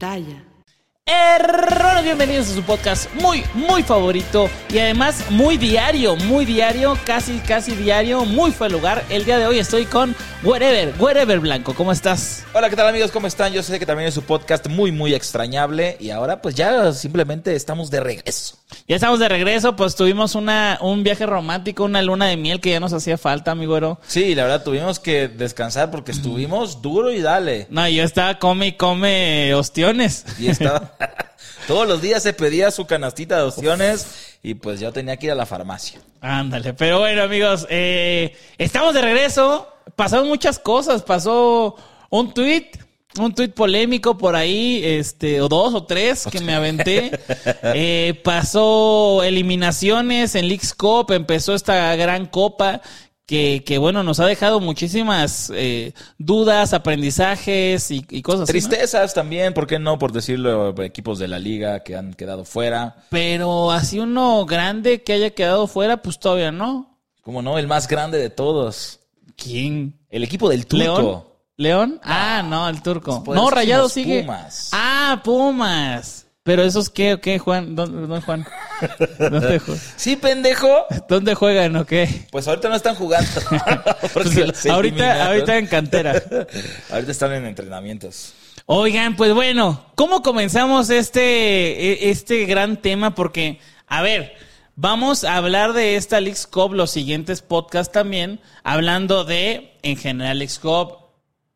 Pitaya. Errores, bienvenidos a su podcast muy, muy favorito y además muy diario, muy diario, casi, casi diario, muy fue el lugar. El día de hoy estoy con Wherever, Wherever Blanco, ¿cómo estás? Hola, ¿qué tal amigos? ¿Cómo están? Yo sé que también es su podcast muy, muy extrañable y ahora pues ya simplemente estamos de regreso. Ya estamos de regreso, pues tuvimos una, un viaje romántico, una luna de miel que ya nos hacía falta, mi güero. Sí, la verdad tuvimos que descansar porque estuvimos duro y dale. No, yo estaba come y come ostiones. Y estaba... Todos los días se pedía su canastita de opciones y pues yo tenía que ir a la farmacia. Ándale, pero bueno amigos, eh, estamos de regreso, pasaron muchas cosas, pasó un tweet, un tweet polémico por ahí, este, o dos o tres que me aventé, eh, pasó eliminaciones en Leagues Cup, empezó esta gran copa que, que, bueno, nos ha dejado muchísimas eh, dudas, aprendizajes y, y cosas Tristezas así, ¿no? también, ¿por qué no? Por decirlo, equipos de la liga que han quedado fuera. Pero así uno grande que haya quedado fuera, pues todavía no. ¿Cómo no? El más grande de todos. ¿Quién? El equipo del turco. ¿León? ¿León? Ah, no, el turco. No, Rayado sigue. Pumas. Ah, Pumas. Pero esos qué, o qué, Juan? ¿Dónde, dónde Juan? ¿Dónde juegan? Sí, pendejo. ¿Dónde juegan o qué? Pues ahorita no están jugando. pues, ahorita, ahorita en cantera. ahorita están en entrenamientos. Oigan, pues bueno, ¿cómo comenzamos este, este gran tema? Porque, a ver, vamos a hablar de esta Leagues Cup, los siguientes podcasts también, hablando de, en general, Leagues Cup,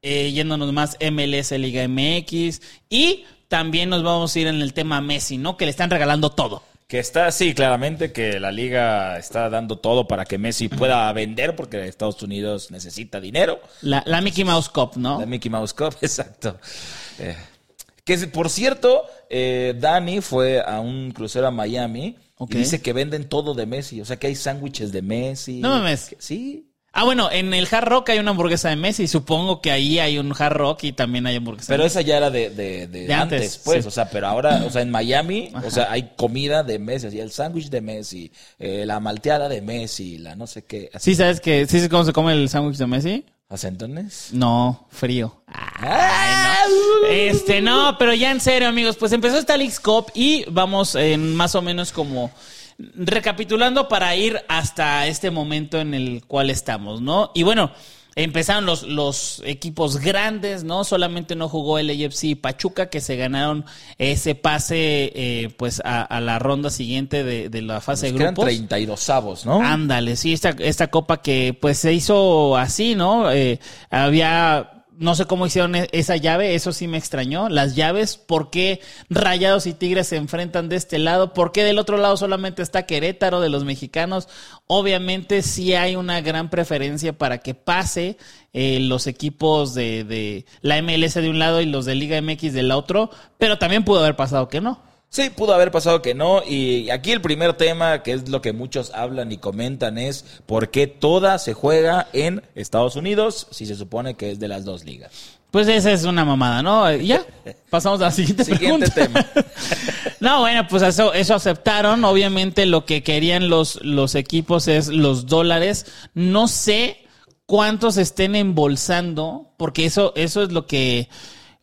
eh, yéndonos más MLS, Liga MX, y también nos vamos a ir en el tema Messi, ¿no? Que le están regalando todo. Que está, sí, claramente que la liga está dando todo para que Messi pueda vender porque Estados Unidos necesita dinero. La, la Mickey Mouse Cup, ¿no? La Mickey Mouse Cup, exacto. Eh, que por cierto, eh, Dani fue a un crucero a Miami okay. y dice que venden todo de Messi. O sea que hay sándwiches de Messi. No mames. Sí. Ah, bueno, en el Hard Rock hay una hamburguesa de Messi. Supongo que ahí hay un Hard Rock y también hay hamburguesa. Pero esa ya era de, de, de, de antes, antes, pues. sí. O sea, pero ahora, o sea, en Miami, Ajá. o sea, hay comida de Messi. Así, el sándwich de Messi, eh, la malteada de Messi, la no sé qué. Así. ¿Sí sabes que, sí sabes cómo se come el sándwich de Messi? ¿Acentones? No, frío. Ay, no. Este, no, pero ya en serio, amigos, pues empezó esta Leagues Cup y vamos en más o menos como recapitulando para ir hasta este momento en el cual estamos, ¿no? Y bueno, empezaron los, los equipos grandes, ¿no? Solamente no jugó el AFC y Pachuca, que se ganaron ese pase, eh, pues, a, a, la ronda siguiente de, de la fase Nos de grupos. Quedan 32 avos, ¿no? Ándale, sí, esta, esta copa que, pues, se hizo así, ¿no? Eh, había no sé cómo hicieron esa llave, eso sí me extrañó. Las llaves, ¿por qué Rayados y Tigres se enfrentan de este lado? ¿Por qué del otro lado solamente está Querétaro de los mexicanos? Obviamente sí hay una gran preferencia para que pase eh, los equipos de, de la MLS de un lado y los de Liga MX del otro, pero también pudo haber pasado que no. Sí, pudo haber pasado que no. Y aquí el primer tema, que es lo que muchos hablan y comentan, es por qué toda se juega en Estados Unidos si se supone que es de las dos ligas. Pues esa es una mamada, ¿no? Ya, pasamos a la siguiente, siguiente pregunta. tema. no, bueno, pues eso, eso aceptaron. Obviamente lo que querían los, los equipos es los dólares. No sé cuántos estén embolsando, porque eso, eso es lo que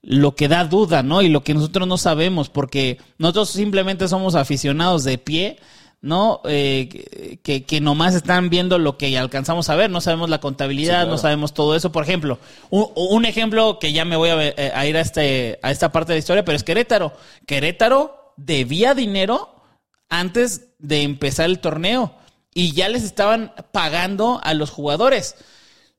lo que da duda, ¿no? Y lo que nosotros no sabemos, porque nosotros simplemente somos aficionados de pie, ¿no? Eh, que, que nomás están viendo lo que alcanzamos a ver, no sabemos la contabilidad, sí, claro. no sabemos todo eso. Por ejemplo, un, un, ejemplo que ya me voy a, a ir a, este, a esta parte de la historia, pero es Querétaro. Querétaro debía dinero antes de empezar el torneo y ya les estaban pagando a los jugadores.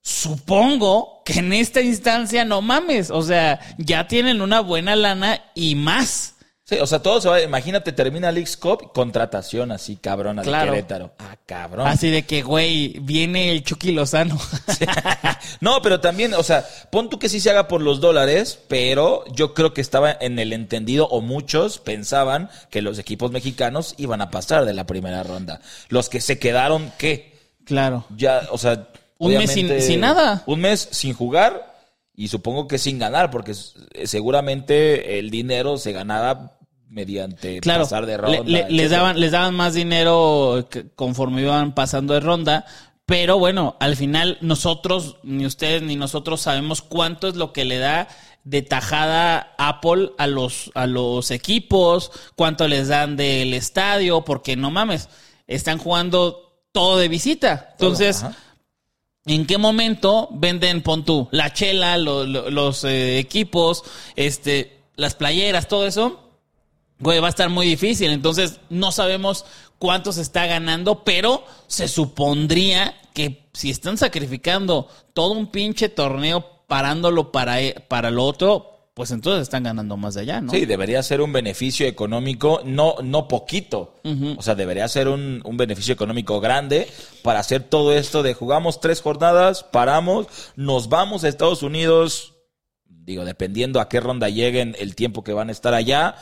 Supongo que en esta instancia no mames, o sea, ya tienen una buena lana y más. Sí, o sea, todo se va, imagínate, termina el Cup, contratación así cabrona Claro. de Querétaro. Ah, cabrón. Así de que, güey, viene el Chucky Lozano. no, pero también, o sea, pon tú que sí se haga por los dólares, pero yo creo que estaba en el entendido, o muchos pensaban que los equipos mexicanos iban a pasar de la primera ronda. Los que se quedaron, ¿qué? claro. Ya, o sea. Un mes sin- sin nada. Un mes sin jugar y supongo que sin ganar, porque s- seguramente el dinero se ganaba mediante Claro, pasar de ronda. le- les, daban, les daban más dinero conforme iban pasando de ronda. Pero bueno, al final nosotros, ni ustedes ni nosotros sabemos cuánto es lo que le da de tajada Apple a los, a los equipos, cuánto les dan del estadio, porque no mames, están jugando todo de visita. Entonces. ¿En qué momento venden, pon tú, la chela, lo- lo- los eh, equipos, este, las playeras, todo eso? Güey, va a estar muy difícil. Entonces, no sabemos cuánto se está ganando, pero se supondría que si están sacrificando todo un pinche torneo parándolo para, e- para lo otro, pues entonces están ganando más de allá, ¿no? Sí, debería ser un beneficio económico, no, no poquito. O sea, debería ser un, un beneficio económico grande para hacer todo esto de jugamos tres jornadas, paramos, nos vamos a Estados Unidos, digo, dependiendo a qué ronda lleguen, el tiempo que van a estar allá,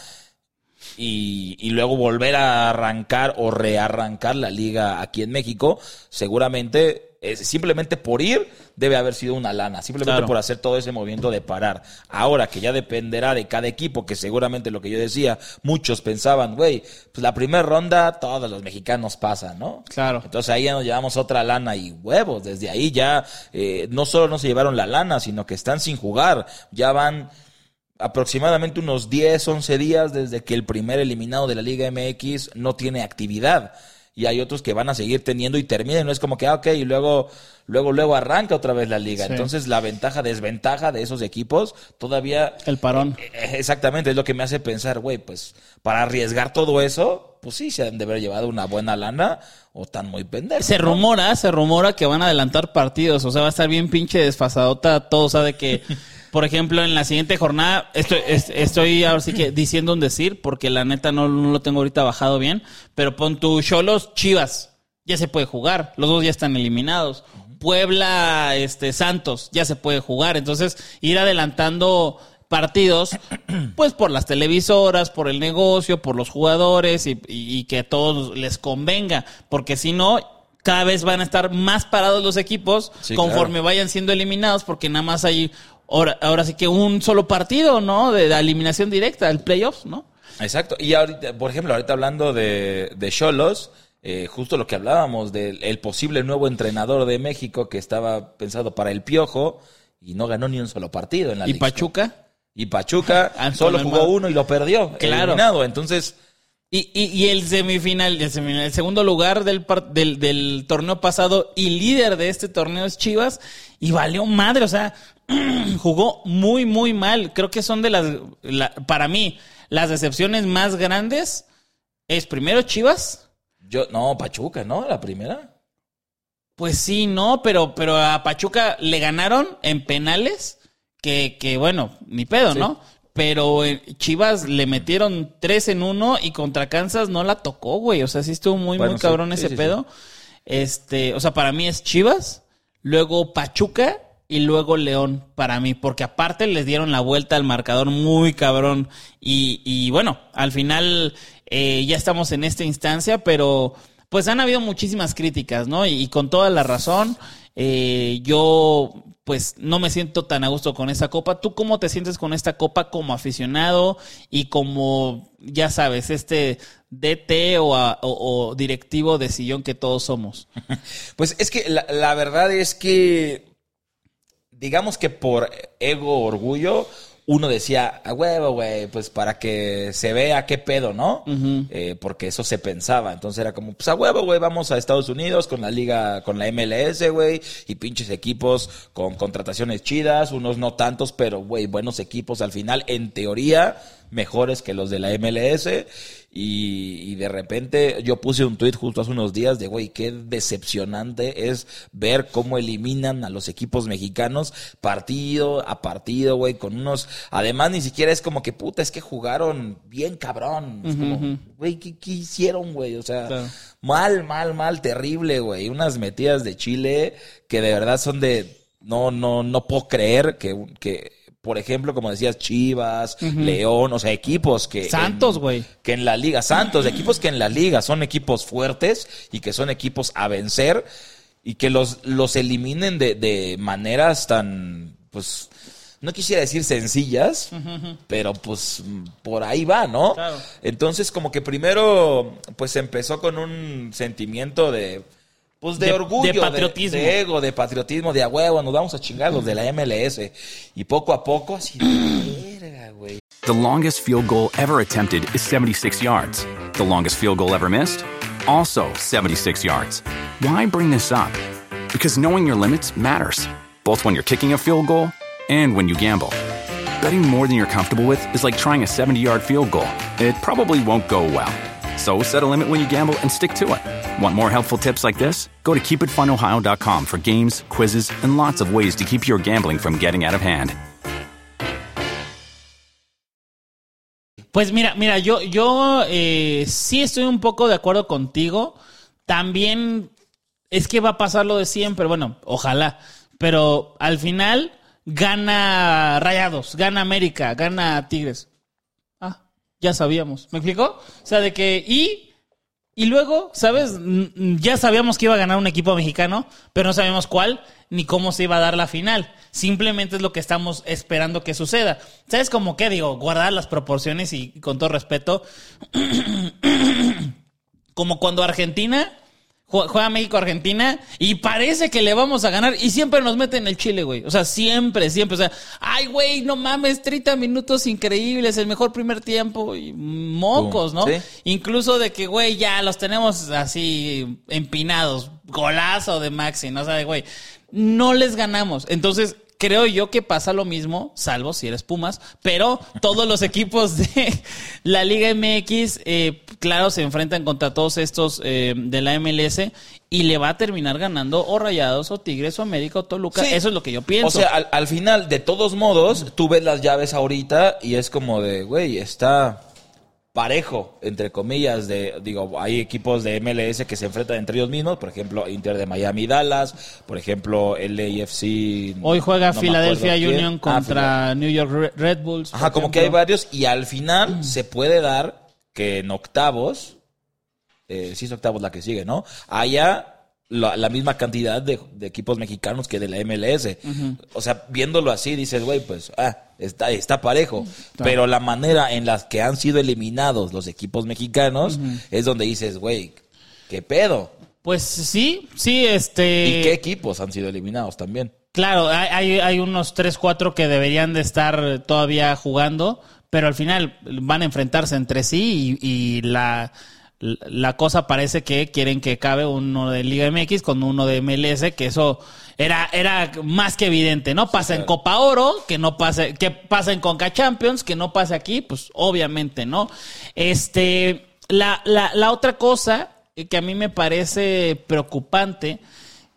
y, y luego volver a arrancar o rearrancar la liga aquí en México, seguramente, simplemente por ir, debe haber sido una lana, simplemente Claro. por hacer todo ese movimiento de parar. Ahora que ya dependerá de cada equipo, que seguramente lo que yo decía, muchos pensaban, güey, pues la primera ronda todos los mexicanos pasan, ¿no? Claro. Entonces ahí ya nos llevamos otra lana y huevos. Desde ahí ya eh, no solo no se llevaron la lana, sino que están sin jugar. Ya van aproximadamente unos 10, 11 días desde que el primer eliminado de la Liga MX no tiene actividad. Y hay otros que van a seguir teniendo y terminan. No es como que, ah, ok, y luego, luego, luego arranca otra vez la liga. Sí. Entonces la ventaja, desventaja de esos equipos todavía El parón. eh, Exactamente, es lo que me hace pensar, güey, pues para arriesgar todo eso, pues sí, se han de haber llevado una buena lana o tan muy pendejos. Se ¿no? rumora, se rumora que van a adelantar partidos. O sea, va a estar bien pinche desfasadota todo. O sea, de que, por ejemplo, en la siguiente jornada, estoy, es- estoy ahora sí que diciendo un decir, porque la neta no, no lo tengo ahorita bajado bien. Pero pon tu Cholos, Chivas, ya se puede jugar. Los dos ya están eliminados. Puebla, este, Santos, ya se puede jugar. Entonces, ir adelantando partidos, pues por las televisoras, por el negocio, por los jugadores y, y- y que a todos les convenga, porque si no, cada vez van a estar más parados los equipos Sí, conforme claro. vayan siendo eliminados, porque nada más hay ahora, ahora sí que un solo partido, ¿no? De la eliminación directa, el playoffs, ¿no? Exacto. Y ahorita, por ejemplo, ahorita hablando de de Cholos, eh, justo lo que hablábamos del el posible nuevo entrenador de México que estaba pensado para el Piojo y no ganó ni un solo partido en la Y. Pachuca. Y Pachuca Ah, solo jugó uno y lo perdió. Claro. Eliminado. Entonces, Y, y, y el semifinal, el semifinal, el segundo lugar del, del, del torneo pasado y líder de este torneo es Chivas y valió madre, o sea, jugó muy, muy mal. Creo que son de las, la- para mí, las decepciones más grandes es primero Chivas. yo, no, Pachuca, ¿no? La primera. Pues sí, no, pero, pero a Pachuca le ganaron en penales, que, que bueno, ni pedo, Sí. ¿no? Pero eh, Chivas le metieron tres en uno y contra Kansas no la tocó, güey. O sea, sí estuvo muy, Bueno, muy sí, cabrón ese sí. pedo. Este, o sea, para mí es Chivas, luego Pachuca y luego León para mí, porque aparte les dieron la vuelta al marcador muy cabrón. Y, y bueno, al final eh, ya estamos en esta instancia, pero pues han habido muchísimas críticas, ¿no? Y, con toda la razón, eh, yo pues no me siento tan a gusto con esta copa. ¿Tú cómo te sientes con esta copa como aficionado y como, ya sabes, este DT o, o- directivo de sillón que todos somos? Pues es que la verdad es que, digamos que por ego, orgullo, uno decía, a huevo, güey, pues para que se vea qué pedo, ¿no? Eh, porque eso se pensaba. Entonces era como, pues a huevo, güey, vamos a Estados Unidos con la liga, con la MLS, güey, y pinches equipos con contrataciones chidas, unos no tantos, pero, güey, buenos equipos al final, en teoría, mejores que los de la MLS. Y, y de repente yo puse un tweet justo hace unos días de, güey, qué decepcionante es ver cómo eliminan a los equipos mexicanos partido a partido, güey, con unos... Además, ni siquiera es como que, puta, es que jugaron bien cabrón. Es como, güey, ¿qué, qué hicieron, güey? O sea, Claro. mal, mal, mal, terrible, güey. Unas metidas de Chile que de verdad son de... No, no, no puedo creer que... que por ejemplo, como decías, Chivas, León, o sea, equipos que... Santos, güey. que en la liga, Santos, equipos que en la liga son equipos fuertes y que son equipos a vencer y que los, los eliminen de, de maneras tan, pues, no quisiera decir sencillas, pero pues por ahí va, ¿no? Claro. Entonces como que primero pues empezó con un sentimiento de... Pues de, De- orgullo, de patriotismo. de ego, de patriotismo, de a huevo, nos vamos a chingar los de la MLS. Y poco a poco, así de verga, güey. The longest field goal ever attempted is 76 yards. The longest field goal ever missed? Also 76 yards. Why bring this up? Because knowing your limits matters, both when you're kicking a field goal and when you gamble. Betting more than you're comfortable with is like trying a 70 yard field goal. It probably won't go well. So set a limit when you gamble and stick to it. Want more helpful tips like this? Go to keepitfunohio.com for games, quizzes, and lots of ways to keep your gambling from getting out of hand. Pues mira, mira, yo, yo eh, sí estoy un poco de acuerdo contigo. También es que va a pasar lo de siempre. Bueno, ojalá. Pero al final gana Rayados, gana América, gana Tigres. Ya sabíamos. ¿Me explicó? O sea, de que. Y. Y luego, ¿sabes? Ya sabíamos que iba a ganar un equipo mexicano, pero no sabíamos cuál ni cómo se iba a dar la final. Simplemente es lo que estamos esperando que suceda. ¿Sabes cómo qué? Digo, guardar las proporciones y con todo respeto. como cuando Argentina juega México-Argentina y parece que le vamos a ganar y siempre nos meten el Chile, güey. O sea, siempre, siempre. O sea, ay, güey, no mames, 30 minutos increíbles, el mejor primer tiempo y mocos, ¿no? Sí. Incluso de que, güey, ya los tenemos así empinados. Golazo de Maxi, ¿no? O sea, güey, no les ganamos. Entonces, creo yo que pasa lo mismo, salvo si eres Pumas, pero todos los equipos de la Liga MX, eh, claro, se enfrentan contra todos estos eh, de la MLS y le va a terminar ganando o Rayados o Tigres o América o Toluca. Sí. Eso es lo que yo pienso. O sea, al, al final, de todos modos, tú ves las llaves ahorita y es como de, güey, está parejo, entre comillas, de, digo, hay equipos de MLS que se enfrentan entre ellos mismos, por ejemplo, Inter de Miami Dallas, por ejemplo, LAFC. Hoy juega no Philadelphia. Union Ah, contra New York Re- Red Bulls. Ajá, como que hay varios y al final se puede dar que en octavos, eh, sí es octavos la que sigue, ¿no? Haya la, la misma cantidad de, de equipos mexicanos que de la MLS. O sea, viéndolo así, dices, güey, pues, ah, está, está parejo. Pero la manera en la que han sido eliminados los equipos mexicanos es donde dices, güey, ¿qué pedo? Pues sí, sí, este... ¿Y qué equipos han sido eliminados también? Claro, hay, hay, hay unos 3, 4 que deberían de estar todavía jugando, pero al final van a enfrentarse entre sí y, y la, la cosa parece que quieren que cabe uno de Liga MX con uno de MLS, que eso era, era más que evidente, ¿no? Pasa en Copa Oro, que no pase, que pasa en Conca Champions, que no pase aquí, pues obviamente, ¿no? Este, la, la, la otra cosa que a mí me parece preocupante,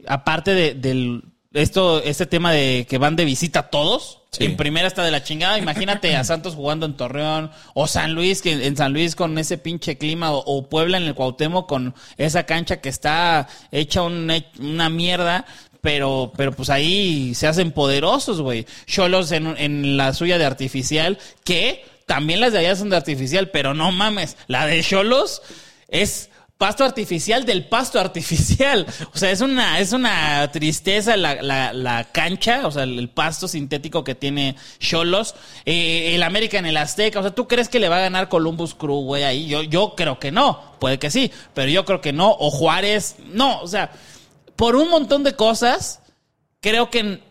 aparte de, del esto, este tema de que van de visita todos. Sí. En primera está de la chingada. Imagínate a Santos jugando en Torreón. O San Luis, que en San Luis con ese pinche clima. O, o Puebla en el Cuauhtémoc con esa cancha que está hecha un- una mierda. Pero, pero pues ahí se hacen poderosos, güey. Cholos en, en la suya de artificial. Que también las de allá son de artificial. Pero no mames. La de Cholos es pasto artificial del pasto artificial. O sea, es una, es una tristeza la, la, cancha, o sea, el, el pasto sintético que tiene Cholos. Eh, el América en el Azteca. O sea, ¿tú crees que le va a ganar Columbus Crew, güey, ahí? Yo, yo creo que no. Puede que sí, pero yo creo que no. O Juárez. No, o sea, por un montón de cosas, creo que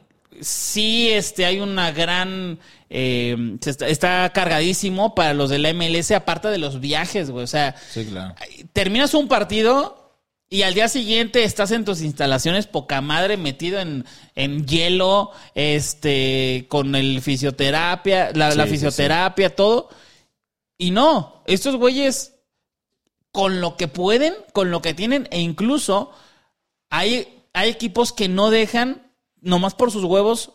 sí este, hay una gran... eh, está, está cargadísimo para los de la MLS, aparte de los viajes, güey. O sea, Sí, claro. terminas un partido y al día siguiente estás en tus instalaciones poca madre metido en, en hielo, este, con el fisioterapia, la, Sí, la sí, fisioterapia, todo. Y no, estos güeyes con lo que pueden, con lo que tienen, e incluso hay, hay equipos que no dejan, nomás por sus huevos,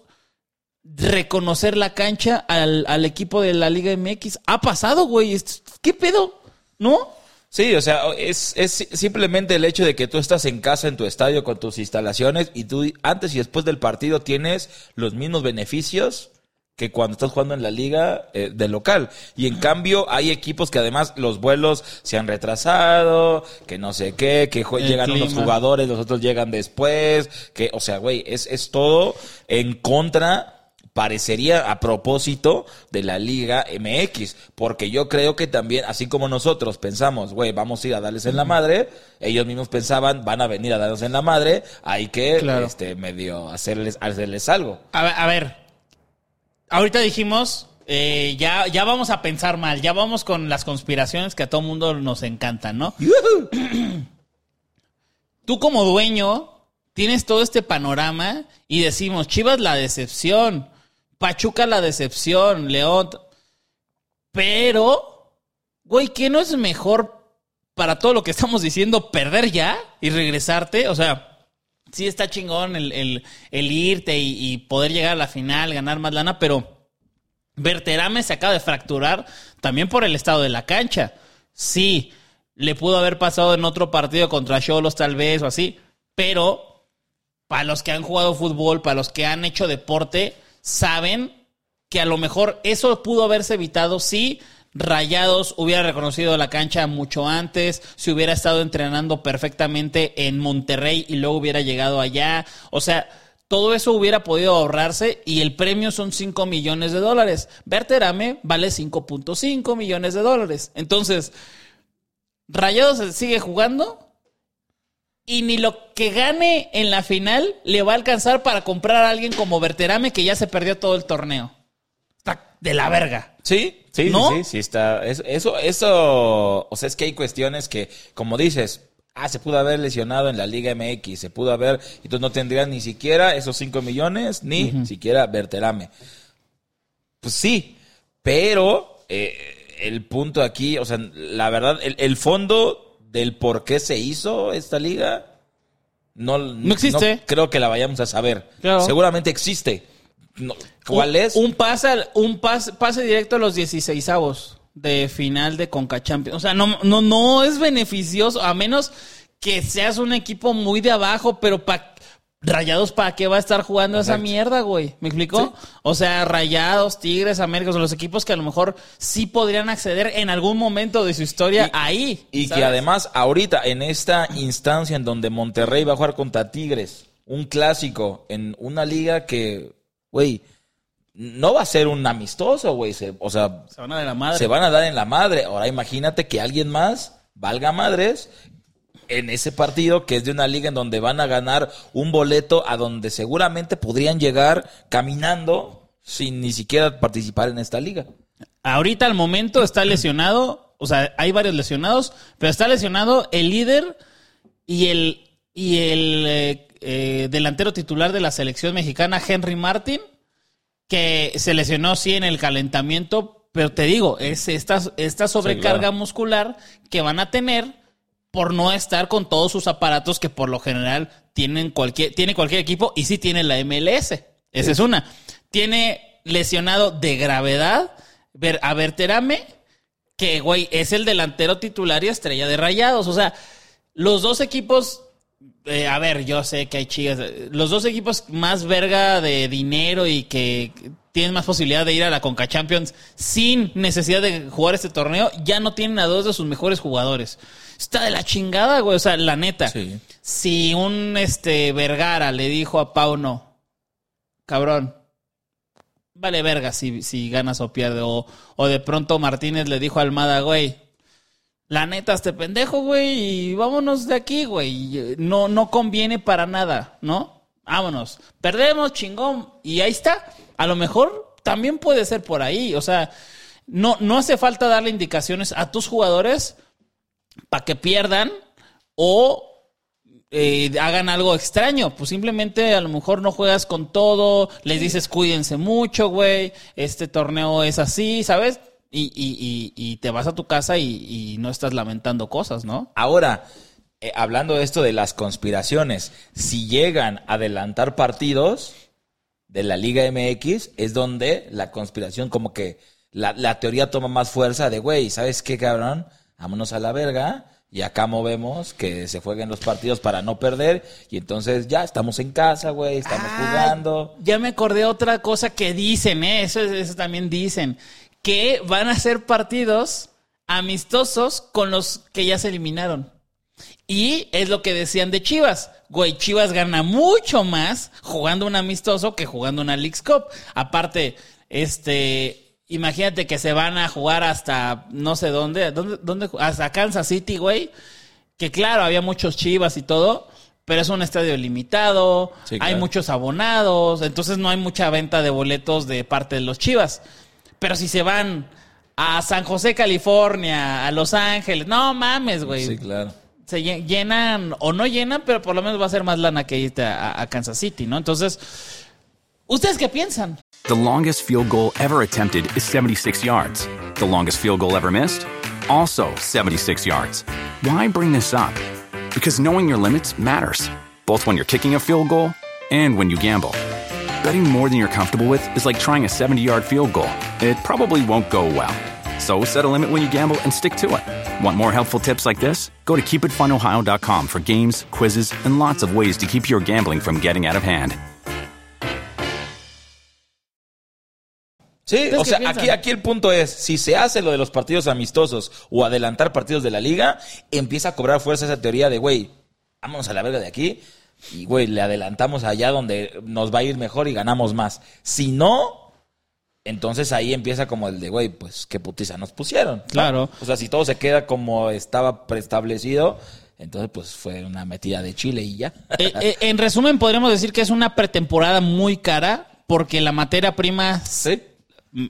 reconocer la cancha al, al equipo de la Liga MX. Ha pasado, güey. ¿Qué pedo? ¿No? Sí, o sea, es, es simplemente el hecho de que tú estás en casa, en tu estadio, con tus instalaciones, y tú antes y después del partido tienes los mismos beneficios que cuando estás jugando en la liga eh, de local. Y en cambio hay equipos que además los vuelos se han retrasado, que no sé qué, que El llegan clima. unos jugadores, los otros llegan después, que, o sea, güey, es, es todo en contra parecería a propósito de la Liga MX, porque yo creo que también, así como nosotros pensamos, güey, vamos a ir a darles en la madre, ellos mismos pensaban, van a venir a darnos en la madre, hay que, Claro. este, medio hacerles, hacerles algo. A ver, a ver. Ahorita dijimos, eh, ya, ya vamos a pensar mal, ya vamos con las conspiraciones que a todo mundo nos encantan, ¿no? Tú como dueño tienes todo este panorama y decimos, Chivas la decepción, Pachuca la decepción, León. Pero, güey, ¿qué no es mejor para todo lo que estamos diciendo perder ya y regresarte? O sea, sí está chingón el, el- irte y, poder llegar a la final, ganar más lana, pero Berterame se acaba de fracturar también por el estado de la cancha. Sí, le pudo haber pasado en otro partido contra Cholos tal vez o así, pero para los que han jugado fútbol, para los que han hecho deporte, saben que a lo mejor eso pudo haberse evitado si Rayados hubiera reconocido la cancha mucho antes, si hubiera estado entrenando perfectamente en Monterrey y luego hubiera llegado allá. O sea, todo eso hubiera podido ahorrarse y el premio son 5 millones de dólares. Berterame vale 5.5 millones de dólares. Entonces, Rayados sigue jugando y ni lo que gane en la final le va a alcanzar para comprar a alguien como Berterame que ya se perdió todo el torneo. De la verga. Sí, sí, ¿No? sí, sí, está. Eso, eso, eso, o sea, es que hay cuestiones que, como dices, ah, se pudo haber lesionado en la Liga MX, se pudo haber, tú no tendrías ni siquiera esos 5 millones, ni siquiera Berterame. Pues sí, pero eh, el punto aquí, o sea, la verdad, el, el fondo del por qué se hizo esta liga, no, No existe. creo que la vayamos a saber. Claro. Seguramente existe. No, ¿Cuál es? Un pase, un pase, pase directo a los 16 avos de final de Conca Champions. O sea, no, no, no es beneficioso, a menos que seas un equipo muy de abajo, pero pa, Rayados, ¿para qué va a estar jugando esa mierda, güey? ¿Me explicó? O sea, Rayados, Tigres, América, son los equipos que a lo mejor sí podrían acceder en algún momento de su historia Y- ahí. Y ¿sabes? que además, ahorita, en esta instancia en donde Monterrey va a jugar contra Tigres, un clásico, en una liga que, güey, no va a ser un amistoso, güey. se- O sea, Se van a de la madre. se van a dar en la madre. Ahora imagínate que alguien más valga madres en ese partido que es de una liga en donde van a ganar un boleto a donde seguramente podrían llegar caminando sin ni siquiera participar en esta liga. Ahorita al momento está lesionado, o sea, hay varios lesionados, pero está lesionado el líder y el, y el eh, eh, delantero titular de la selección mexicana, Henry Martin, que se lesionó sí en el calentamiento, pero te digo, es esta, esta sobrecarga claro. muscular que van a tener por no estar con todos sus aparatos que por lo general tienen cualquier, tiene cualquier equipo y sí tiene la MLS. Esa es una. Tiene lesionado de gravedad a Berterame, que güey, es el delantero titular y estrella de rayados. O sea, los dos equipos. Eh, a ver, yo sé que hay chicas. Los dos equipos más verga de dinero y que tienen más posibilidad de ir a la Conca Champions sin necesidad de jugar este torneo, ya no tienen a dos de sus mejores jugadores. Está de la chingada, güey. O sea, la neta. Sí. Si un este Vergara le dijo a Pau no, cabrón, vale verga si, si ganas o pierdes. O, o de pronto Martínez le dijo a Almada, güey, la neta, este pendejo, güey, y vámonos de aquí, güey. No, no conviene para nada, ¿no? Vámonos. Perdemos, chingón. Y ahí está. A lo mejor también puede ser por ahí. O sea, no, no hace falta darle indicaciones a tus jugadores para que pierdan o eh, hagan algo extraño. Pues simplemente a lo mejor no juegas con todo, les dices cuídense mucho, güey, este torneo es así, ¿sabes? Y, y- y- y te vas a tu casa y, y no estás lamentando cosas, ¿no? Ahora, eh, hablando de esto de las conspiraciones, si llegan a adelantar partidos de la Liga MX, es donde la conspiración, como que la, la teoría toma más fuerza de, güey, ¿sabes qué, cabrón? Vámonos a la verga. Y acá movemos que se jueguen los partidos para no perder. Y entonces ya estamos en casa, güey, estamos Ah, jugando. Ya me acordé otra cosa que dicen, ¿eh? Eso, eso también dicen. Que van a ser partidos amistosos con los que ya se eliminaron. Y es lo que decían de Chivas. Güey, Chivas gana mucho más jugando un amistoso que jugando una Leagues Cup. Aparte, este, imagínate que se van a jugar hasta no sé dónde, dónde, dónde hasta Kansas City, güey. Que claro, había muchos Chivas y todo, pero es un estadio limitado, Sí, hay muchos abonados, entonces no hay mucha venta de boletos de parte de los Chivas. Pero si se van a San José, California, a Los Ángeles, no mames, güey Sí, claro. se lle- llenan o no llenan, pero por lo menos va a ser más lana que irte a, a Kansas City, ¿no? Entonces, ¿ustedes qué piensan? The longest field goal ever attempted is 76 yards. The longest field goal ever missed? Also 76 yards. Why bring this up? Because knowing your limits matters, both when you're kicking a field goal and when you gamble. Betting more than you're comfortable with is like trying a 70 yard field goal. It probably won't go well. So set a limit when you gamble and stick to it. Want more helpful tips like this? Go to keepitfunohio.com for games, quizzes, and lots of ways to keep your gambling from getting out of hand. Sí, o sea, aquí, aquí el punto es, si se hace lo de los partidos amistosos o adelantar partidos de la liga, empieza a cobrar fuerza esa teoría de, güey, vámonos a la verga de aquí y, güey, le adelantamos allá donde nos va a ir mejor y ganamos más. Si no, entonces ahí empieza como el de, güey, pues qué putiza nos pusieron. Claro. O sea, si todo se queda como estaba preestablecido, entonces pues fue una metida de Chile y ya. Eh, eh, en resumen, podríamos decir que es una pretemporada muy cara porque la materia prima sí.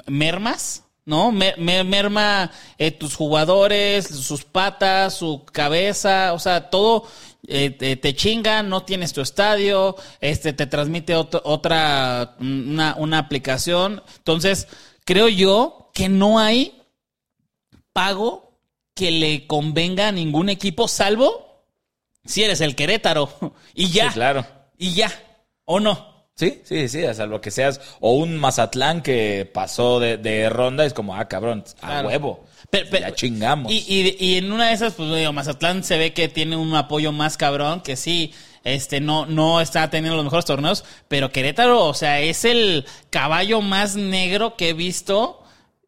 mermas, ¿no? Mer- mer- merma eh, tus jugadores, sus patas, su cabeza, o sea, todo eh, te, te chinga, no tienes tu estadio, este te transmite ot- otra, una, una aplicación. Entonces, creo yo que no hay pago que le convenga a ningún equipo, salvo si eres el Querétaro. Y ya. Sí, claro. Y ya. ¿O no? Sí, sí, sí, o sea, lo que seas. O un Mazatlán que pasó de, de ronda, es como, ah, cabrón, a Claro. huevo. Pero- pero- ya chingamos. Y, y- y en una de esas, pues digo, Mazatlán se ve que tiene un apoyo más cabrón, que sí, este, no, no está teniendo los mejores torneos, pero Querétaro, o sea, es el caballo más negro que he visto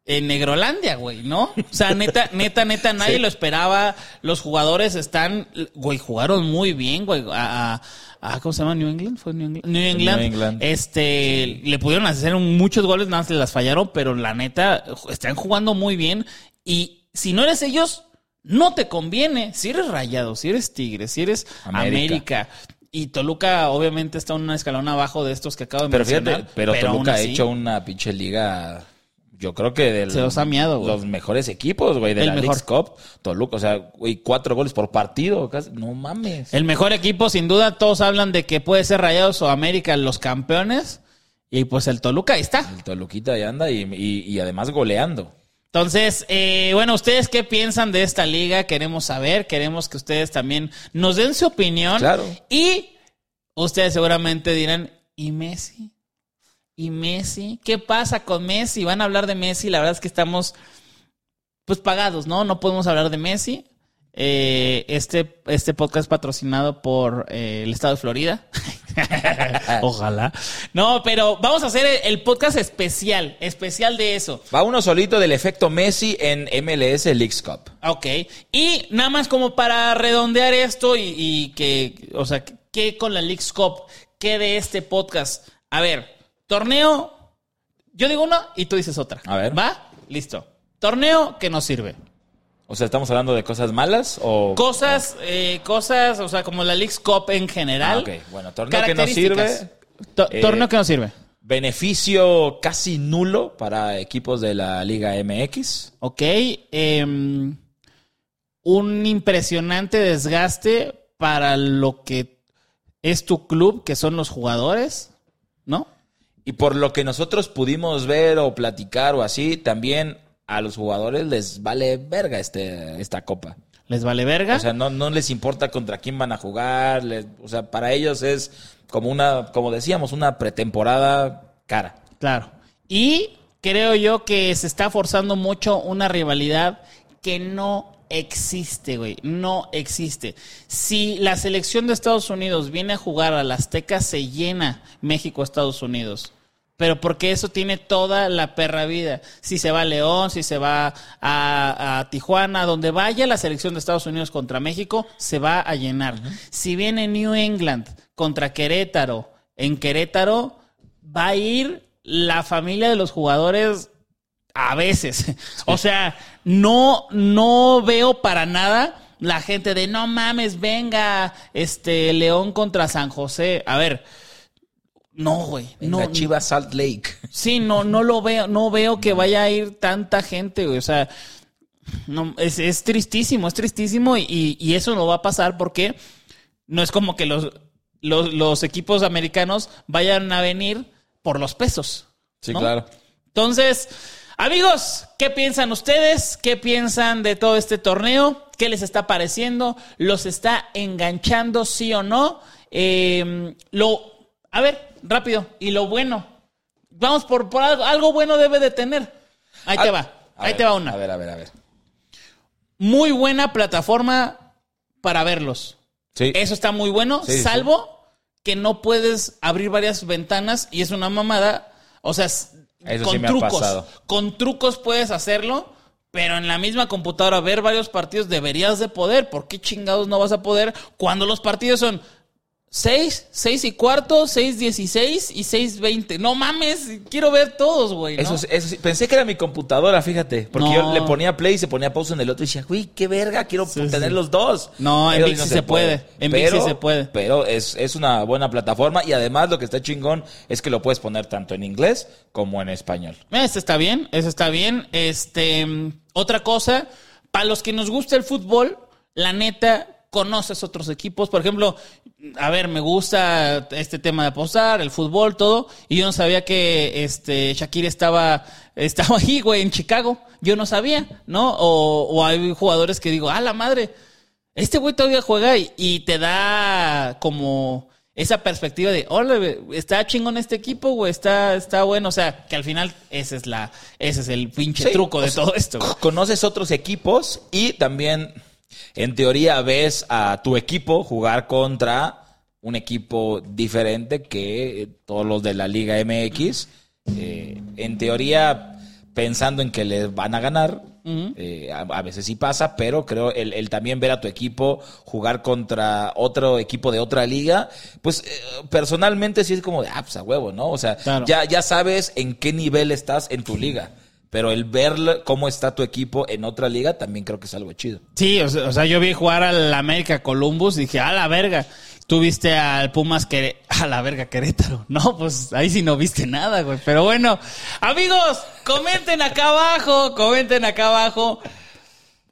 en Negrolandia, güey, ¿no? O sea, neta, neta, neta, nadie Sí. lo esperaba. Los jugadores están, güey, jugaron muy bien, güey. A, a- a- ¿Cómo se llama? New England, fue New England. New England. New England. Este, le pudieron hacer muchos goles, nada más le las fallaron, pero la neta, están jugando muy bien. Y si no eres ellos, no te conviene. Si eres rayado, si eres tigre, si eres América. América. Y Toluca, obviamente, está un escalón abajo de estos que acabo de pero mencionar. fíjate, pero, aún Toluca ha hecho una pinche liga. Yo creo que de Se los ha miado, los mejores equipos, güey, de El la mejor. Leagues Cup. Toluca, o sea, güey, cuatro goles por partido. casi- no mames. El mejor equipo, sin duda, todos hablan de que puede ser Rayados o América los campeones. Y pues el Toluca ahí está. El Toluquita ahí anda y, y- y además goleando. Entonces, eh, bueno, ¿ustedes qué piensan de esta liga? Queremos saber, queremos que ustedes también nos den su opinión. Claro. Y ustedes seguramente dirán, ¿y Messi? ¿Y Messi? ¿Qué pasa con Messi? Van a hablar de Messi, la verdad es que estamos pues pagados, ¿no? No podemos hablar de Messi. Eh, este, este podcast es patrocinado por eh, el estado de Florida. Ojalá. No, pero vamos a hacer el, el podcast especial, especial de eso. Va uno solito del efecto Messi en MLS Leagues Cup. Ok. Y nada más como para redondear esto y, y que, o sea, ¿qué con la Leagues Cup? ¿Qué de este podcast? A ver, torneo, yo digo una y tú dices otra. A ver. ¿Va? Listo. Torneo que nos sirve. O sea, ¿estamos hablando de cosas malas o...? Cosas, eh, cosas, o sea, como la Leagues Cup en general. Ah, ok. Bueno, torneo que nos sirve. To- eh, torneo que nos sirve. Beneficio casi nulo para equipos de la Liga MX. Ok. em, un impresionante desgaste para lo que es tu club, que son los jugadores, ¿no? Y por lo que nosotros pudimos ver o platicar o así, también a los jugadores les vale verga este, esta copa. ¿Les vale verga? O sea, no, no les importa contra quién van a jugar. les- o sea, para ellos es como una, como decíamos, una pretemporada cara. Claro. Y creo yo que se está forzando mucho una rivalidad que no existe, güey. No existe. Si la selección de Estados Unidos viene a jugar a la Azteca, se llena México-Estados Unidos. Pero porque eso tiene toda la perra vida. Si se va a León, si se va a, a Tijuana, donde vaya la selección de Estados Unidos contra México, se va a llenar. Si viene New England contra Querétaro, en Querétaro va a ir la familia de los jugadores a veces. O sea, no, no veo para nada la gente de no mames, venga, este León contra San José. A ver, no, güey. No, No, Chivas Salt Lake. Sí, no, no lo veo, no veo que vaya a ir tanta gente, güey. O sea, no, es, es tristísimo, es tristísimo y, y- y eso no va a pasar porque no es como que los, los, los equipos americanos vayan a venir por los pesos. Sí, ¿no? claro. Entonces, amigos, ¿qué piensan ustedes? ¿Qué piensan de todo este torneo? ¿Qué les está pareciendo? ¿Los está enganchando, sí o no? Eh, lo, a ver, rápido. Y lo bueno. Vamos por, por algo. Algo bueno debe de tener. Ahí te va. Ahí ver, te va una. A ver, a ver, a ver. Muy buena plataforma para verlos. Sí. Eso está muy bueno, Sí, sí. salvo que no puedes abrir varias ventanas y es una mamada. O sea, Eso con trucos. Con trucos puedes hacerlo, pero en la misma computadora ver varios partidos deberías de poder. ¿Por qué chingados no vas a poder cuando los partidos son 6, 6 y cuarto, 6, 16 y 6, 20? No mames, quiero ver todos, güey. ¿no? Eso, eso sí, pensé que era mi computadora, fíjate. Porque No. yo le ponía play y se ponía pausa en el otro y decía, uy, qué verga, quiero tener sí. los dos. No, en VIX sí se puede. En VIX sí se puede. Pero es, es una buena plataforma y además lo que está chingón es que lo puedes poner tanto en inglés como en español. Este está bien, eso está bien. Este, otra cosa, para los que nos gusta el fútbol, la neta, conoces otros equipos. Por ejemplo, a ver, me gusta este tema de apostar, el fútbol, todo. Y yo no sabía que este Shakira estaba, estaba ahí, güey, en Chicago. Yo no sabía, ¿no? O, o hay jugadores que digo, ah, la madre, este güey todavía juega y, y te da como esa perspectiva de, hola, está chingón este equipo, güey, está, está bueno. O sea, que al final ese es la, ese es el pinche Sí, truco de sea, todo esto. güey. Conoces otros equipos y también, en teoría, ves a tu equipo jugar contra un equipo diferente que todos los de la Liga MX. Eh, en teoría, pensando en que les van a ganar, eh, a, a veces sí pasa, pero creo el, el también ver a tu equipo jugar contra otro equipo de otra liga, pues eh, personalmente sí es como de, ah, pues a huevo, ¿no? O sea, Claro. ya, ya sabes en qué nivel estás en tu liga. Pero el ver cómo está tu equipo en otra liga también creo que es algo chido. Sí, o sea, o sea, yo vi jugar al América Columbus y dije, a la verga. Tú viste al Pumas que a la verga Querétaro. No, pues ahí sí no viste nada, güey. Pero bueno, amigos, comenten acá abajo, comenten acá abajo.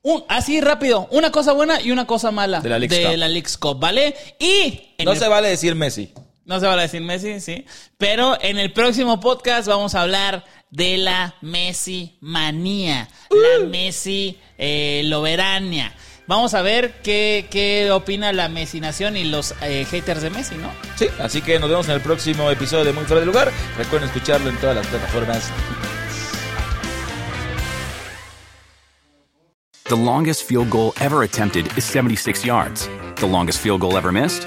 Un- así rápido, una cosa buena y una cosa mala De la Leagues Cup. Leagues Cup, ¿vale? Y No el- se vale decir Messi. No se va a decir Messi, sí. Pero en el próximo podcast vamos a hablar de la Messi manía, la Messi eh, loberania. Vamos a ver qué, qué opina la Messi Nación y los eh, haters de Messi, ¿no? Sí, así que nos vemos en el próximo episodio de Muy Fuera de Lugar. Recuerden escucharlo en todas las plataformas. The longest field goal ever attempted is 76 yards. The longest field goal ever missed?